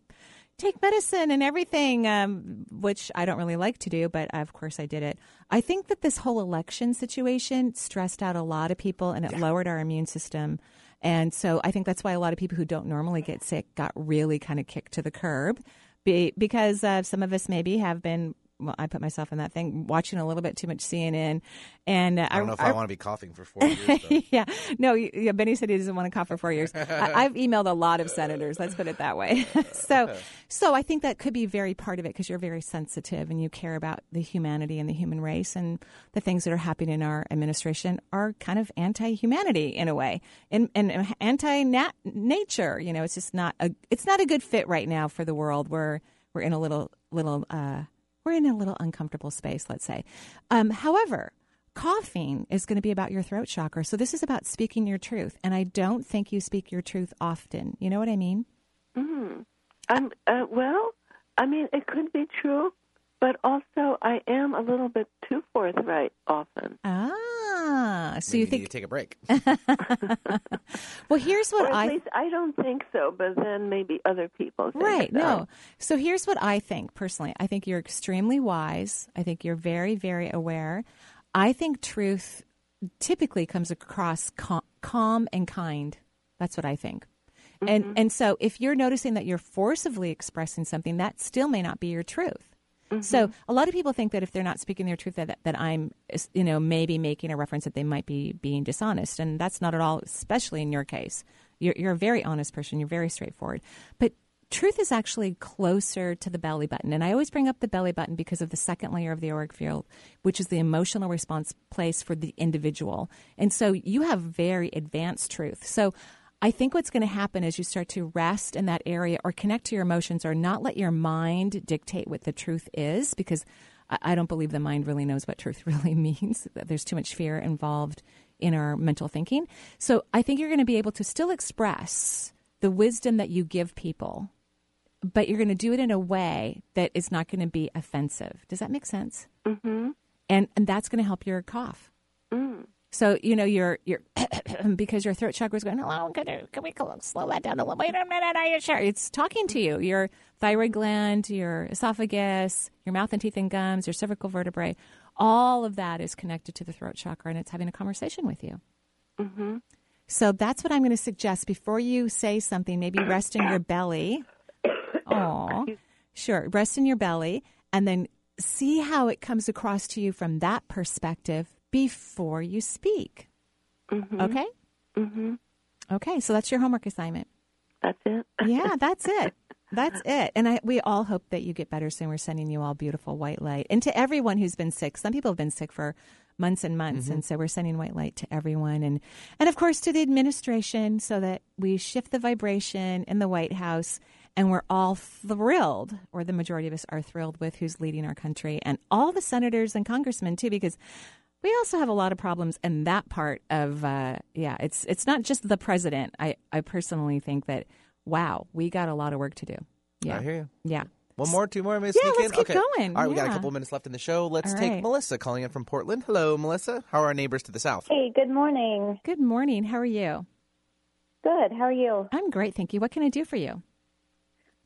take medicine and everything, um, which I don't really like to do, but of course I did it. I think that this whole election situation stressed out a lot of people and it lowered our immune system. And so I think that's why a lot of people who don't normally get sick got really kind of kicked to the curb be, because uh, some of us maybe have been. Well, I put myself in that thing, watching a little bit too much CNN, and uh, I don't know if I, want to be coughing for four years. Yeah, no, yeah. Benny said he doesn't want to cough for four years. I, I've emailed a lot of senators. Let's put it that way. so, so I think that could be very part of it because you're very sensitive and you care about the humanity and the human race and the things that are happening in our administration are kind of anti-humanity in a way and, and anti-nature. You know, it's just not a it's not a good fit right now for the world. We're we're in a little little uh, we're in a little uncomfortable space. Let's say. Um, however coughing is going to be about your throat chakra. So this is about speaking your truth. And I don't think you speak your truth often. You know what I mean? Mm. I'm uh, well. I mean, it could be true, but also I am a little bit too forthright often. Ah. So Maybe you think to take a break? Well, here's what or at I least I don't think so, but then maybe other people think Right. so. No. So here's what I think personally. I think you're extremely wise. I think you're very, very aware. I think truth typically comes across cal- calm and kind. That's what I think. And and so if you're noticing that you're forcibly expressing something, that still may not be your truth. So mm-hmm. a lot of people think that if they're not speaking their truth, that that I'm, you know, maybe making a reference that they might be being dishonest, and that's not at all. Especially in your case, you're you're a very honest person. You're very straightforward, but truth is actually closer to the belly button. And I always bring up the belly button because of the second layer of the auric field, which is the emotional response place for the individual. And so you have very advanced truth. So I think what's going to happen is you start to rest in that area or connect to your emotions or not let your mind dictate what the truth is because I don't believe the mind really knows what truth really means. There's too much fear involved in our mental thinking. So I think you're going to be able to still express the wisdom that you give people, but you're going to do it in a way that is not going to be offensive. Does that make sense? Mm-hmm. And and that's going to help your cough. Mm. So you know you're you're because your throat chakra is going. Hello, can, I- can we slow that down a little? Wait a minute, are you sure? It's talking to you. Your thyroid gland, your esophagus, your mouth and teeth and gums, your cervical vertebrae, all of that is connected to the throat chakra, and it's having a conversation with you. Mm-hmm. So that's what I'm going to suggest before you say something. Maybe rest in your belly. Oh, sure. Rest in your belly, and then see how it comes across to you from that perspective before you speak. Mm-hmm. Okay. Mm-hmm. Okay. So that's your homework assignment. That's it. Yeah, that's it. That's it. And I, we all hope that you get better soon. We're sending you all beautiful white light. And to everyone who's been sick, some people have been sick for months and months. And so we're sending white light to everyone. And, and of course, to the administration so that we shift the vibration in the White House. And we're all thrilled, or the majority of us are thrilled with who's leading our country and all the senators and congressmen, too, because we also have a lot of problems in that part of uh, yeah it's it's not just the president i i personally think that wow we got a lot of work to do yeah I hear you. yeah One more, two more. May I Yeah, let's in? keep okay. going. All right, we got a Yeah. couple minutes left in the show. Let's All take right. Melissa calling in from Portland. Hello, Melissa. How are our neighbors to the south? Hey, good morning. good morning how are you Good. How are you? i'm great thank you what can i do for you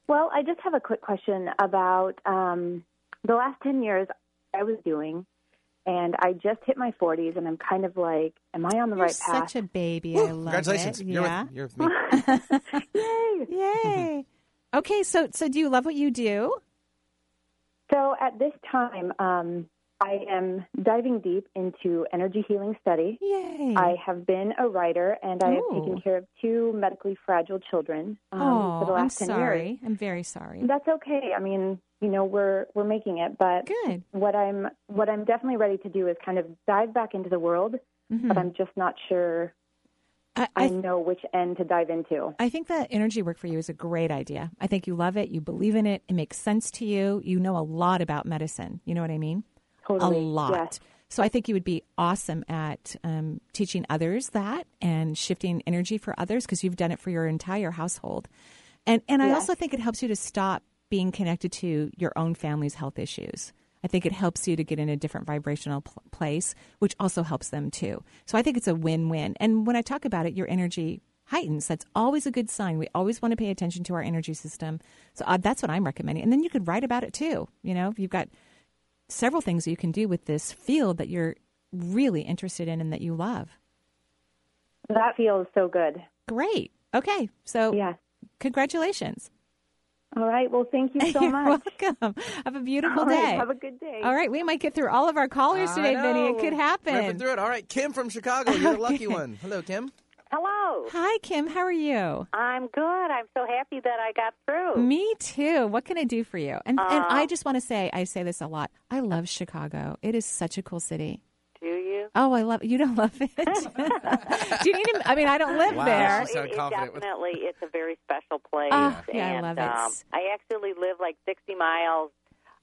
Well, I just have a quick question about um, the last 10 years I was doing, and I just hit my 40s, and I'm kind of like, am I on the You're right path? such a baby i love Congratulations. it You're, yeah with, you're with me. Yay! yay okay so so do you love what you do So at this time, um, I am diving deep into energy healing study. Yay! I have been a writer, and I have taken care of two medically fragile children um, oh for the i'm last 10 sorry years. i'm very sorry That's okay. I mean, you know, we're we're making it, but Good. what I'm what I'm definitely ready to do is kind of dive back into the world, Mhm. but I'm just not sure I, I I know which end to dive into. I think that energy work for you is a great idea. I think you love it. You believe in it. It makes sense to you. You know a lot about medicine. You know what I mean? Totally, A lot. yes. So I think you would be awesome at um, teaching others that and shifting energy for others because you've done it for your entire household. And and I also think it helps you to stop being connected to your own family's health issues. I think it helps you to get in a different vibrational pl- place, which also helps them too. So I think it's a win-win. And when I talk about it, your energy heightens. That's always a good sign. We always want to pay attention to our energy system. So uh, that's what I'm recommending. And then you could write about it too. You know, you've got several things you can do with this field that you're really interested in and that you love. That feels so good. Great. Okay. So yes. congratulations. All right. Well, thank you so You're much. welcome. Have a beautiful All day. right, have a good day. All right, we might get through all of our callers I today, Vinny. It could happen. Ripping through it. All right, Kim from Chicago. You're the lucky one. Hello, Kim. Hello. Hi, Kim. How are you? I'm good. I'm so happy that I got through. Me too. What can I do for you? And and Uh, I just want to say, I say this a lot. I love Chicago. It is such a cool city. Do you? Oh, I love. You don't love it? do you need to? I mean, I don't live Wow, there. she sounded It confident with- definitely, it's a very special place. Ah, yeah, I and, love it. Um, I actually live like 60 miles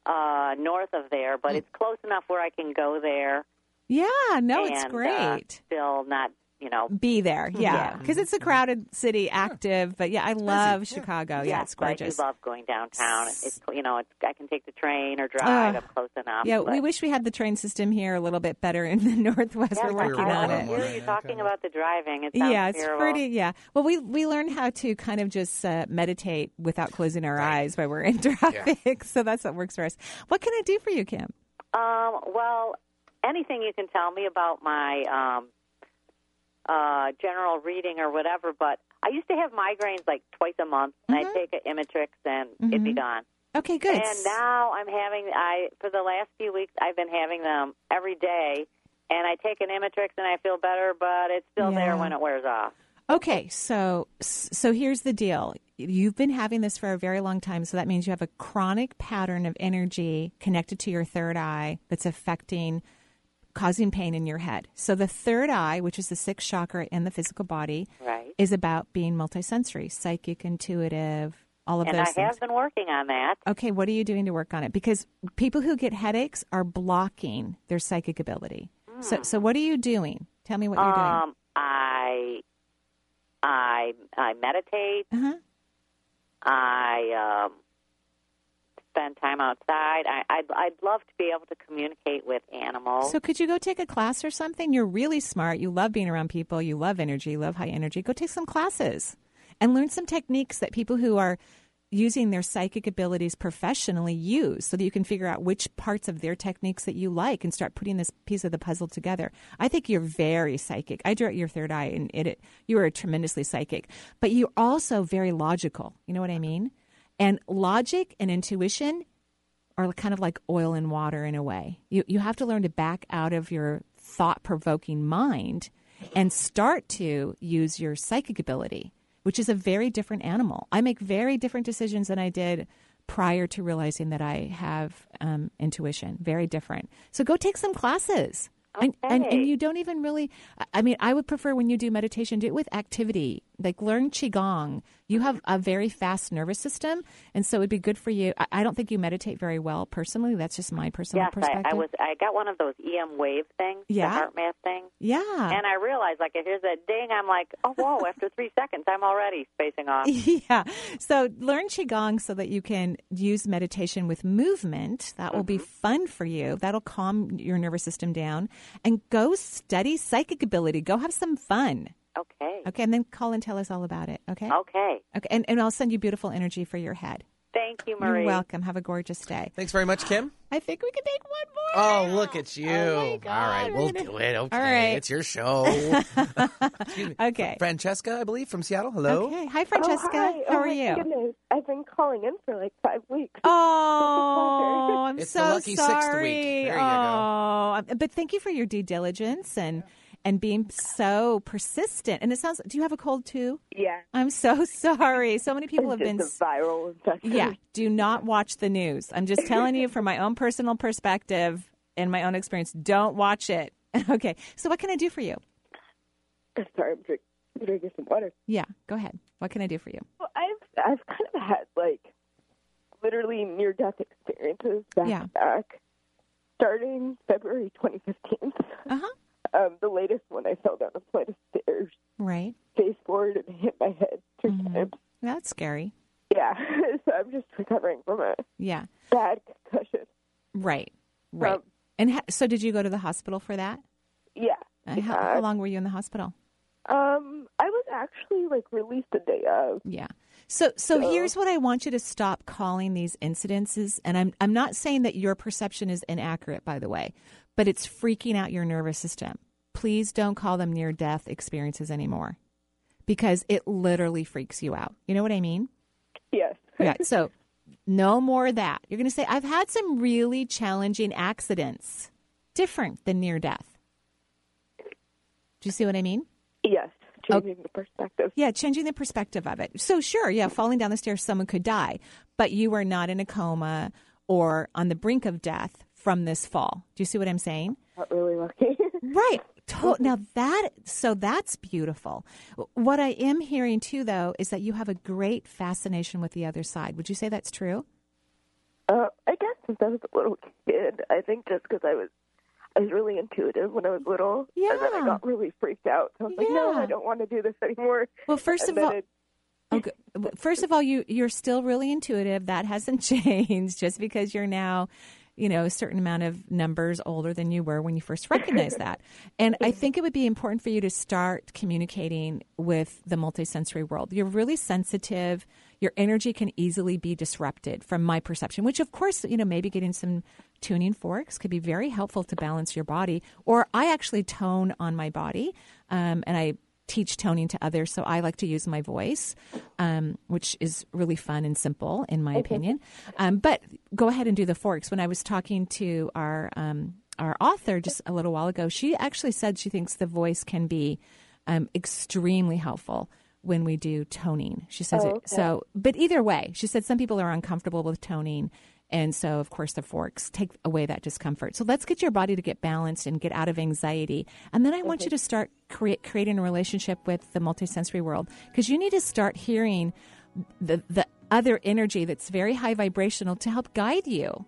uh, north of there, but it's close enough where I can go there. Yeah. No, it's great. Uh, still not you know, Be there, yeah, Yeah. because it's a crowded city, active. But yeah, I love Chicago. Yeah, yes, it's gorgeous. I do love going downtown. It's you know, it's, I can take the train or drive. Uh, I'm close enough. Yeah, but, we wish we had the train system here a little bit better in the Northwest. Yes, We're working I, on I it. hear you talking about the driving. It Yeah, it's terrible. pretty. Yeah. Well, we we learned how to kind of just uh, meditate without closing our eyes while we're in traffic. So that's what works for us. What can I do for you, Kim? Um, well, anything you can tell me about my um, uh, general reading or whatever, but I used to have migraines like twice a month, and I'd take an Imitrex and it'd be Mhm. gone. Okay, good. And now I'm having I for the last few weeks I've been having them every day, and I take an Imitrex and I feel better, but it's still there when it wears off. Okay, so so here's the deal. You've been having this for a very long time, so that means you have a chronic pattern of energy connected to your third eye that's affecting causing pain in your head. So the third eye, which is the sixth chakra in the physical body, Right. is about being multisensory, psychic, intuitive, all of and those I things. have been working on that. Okay, what are you doing to work on it? Because people who get headaches are blocking their psychic ability. So, so what are you doing? Tell me what you're doing. Um, I I I meditate. Uh-huh. I um, spend time outside. I, I'd I'd love to be able to communicate with animals. So, could you go take a class or something? You're really smart. You love being around people. You love energy. You love high energy. Go take some classes and learn some techniques that people who are using their psychic abilities professionally use so that you can figure out which parts of their techniques that you like and start putting this piece of the puzzle together. I think you're very psychic. I drew out your third eye and it, it you are tremendously psychic, but you're also very logical. You know what I mean? And logic and intuition are kind of like oil and water in a way. You you have to learn to back out of your thought provoking mind and start to use your psychic ability, which is a very different animal. I make very different decisions than I did prior to realizing that I have um, intuition. Very different. So go take some classes. And, and and you don't even really I mean I would prefer when you do meditation do it with activity like learn qigong you have a very fast nervous system and so it'd be good for you I, I don't think you meditate very well personally that's just my personal yes, I, perspective I was. I got one of those emWave things, Yeah. the HeartMath thing. yeah And I realized, like, it hears that ding. I'm like, oh, whoa! After three seconds, I'm already spacing off. yeah. So learn Qigong so that you can use meditation with movement. That will Mm-hmm. be fun for you. That'll calm your nervous system down. And go study psychic ability. Go have some fun. Okay. Okay. And then call and tell us all about it. Okay. Okay. Okay. And, and I'll send you beautiful energy for your head. Thank you, Marie. You're welcome. Have a gorgeous day. Thanks very much, Kim. I think we can take one more. Oh, look at you. Oh, all right, we'll do it. Okay. right. It's your show. Okay. Francesca, I believe, from Seattle. Hello. Okay. Hi, Francesca. Oh, hi. How oh, are my you? Goodness. I've been calling in for like five weeks. Oh, I'm It's the so lucky sixth week. sorry. There you go. oh, but thank you for your due diligence and and being so persistent. And it sounds. Do you have a cold too? Yeah. I'm so sorry. So many people have been viral infection. Yeah. Do not watch the news. I'm just telling you from my own personal perspective and my own experience. Don't watch it. okay. So what can I do for you? Sorry, I'm drink, drinking some water. Yeah. Go ahead. What can I do for you? Well, I've I've kind of had like literally near death experiences back Yeah. back, starting February 2015. Uh huh. Um, the latest one, I fell down a flight of stairs, Right. face forward, and hit my head 3 Mm-hmm. times. That's scary. Yeah, so I'm just recovering from a Yeah. bad concussion. Right. Right. Um, and ha- so, did you go to the hospital for that? Yeah. Uh, how, how long were you in the hospital? Um, I was actually like released the day of. Yeah. So, so here's what I want you to stop calling these incidences. And I'm, I'm not saying that your perception is inaccurate, by the way, but it's freaking out your nervous system. Please don't call them near death experiences anymore because it literally freaks you out. You know what I mean? Yes. Yeah. So, no more of that. You're going to say, I've had some really challenging accidents, different than near death. Do you see what I mean? Yes, changing the perspective. Yeah, changing the perspective of it. So, sure, yeah, falling down the stairs, someone could die, but you were not in a coma or on the brink of death from this fall. Do you see what I'm saying? Not really lucky. Right. To- now that so that's beautiful. What I am hearing too, though, is that you have a great fascination with the other side. Would you say that's true? Uh, I guess since I was a little kid, I think just because I was, I was really intuitive when I was little, yeah. and then I got really freaked out. So I was like, no, Yeah. I don't want to do this anymore. Well, first And of all, it- Okay. First of all, you you're still really intuitive. That hasn't changed just because you're now, you know, a certain amount of numbers older than you were when you first recognized that. And I think it would be important for you to start communicating with the multisensory world. You're really sensitive. Your energy can easily be disrupted from my perception, which of course, you know, maybe getting some tuning forks could be very helpful to balance your body. Or I actually tone on my body, um, and I teach toning to others. So I like to use my voice, um, which is really fun and simple, in my opinion. Um, but go ahead and do the forks. When I was talking to our um, our author just a little while ago, she actually said she thinks the voice can be um, extremely helpful when we do toning. She says Oh, it. okay. So, but either way, she said some people are uncomfortable with toning. And so, of course, the forks take away that discomfort. So let's get your body to get balanced and get out of anxiety. And then I want you to start create, creating a relationship with the multisensory world because you need to start hearing the, the other energy that's very high vibrational to help guide you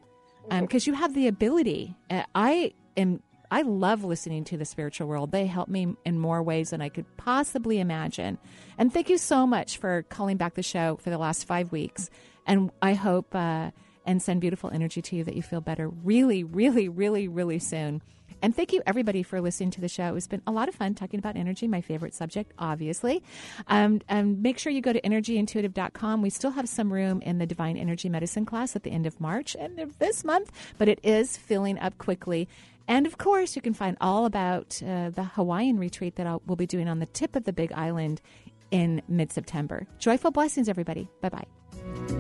because you have the ability. Uh, I am. I love listening to the spiritual world. They help me in more ways than I could possibly imagine. And thank you so much for calling back the show for the last five weeks. And I hope uh, and send beautiful energy to you that you feel better really, really, really, really soon. And thank you, everybody, for listening to the show. It's been a lot of fun talking about energy, my favorite subject, obviously. Um, and make sure you go to energyintuitive.com. We still have some room in the Divine Energy Medicine class at the end of March, of this month, but it is filling up quickly. And of course, you can find all about uh, the Hawaiian retreat that I'll, we'll be doing on the tip of the Big Island in mid September. Joyful blessings, everybody. Bye bye.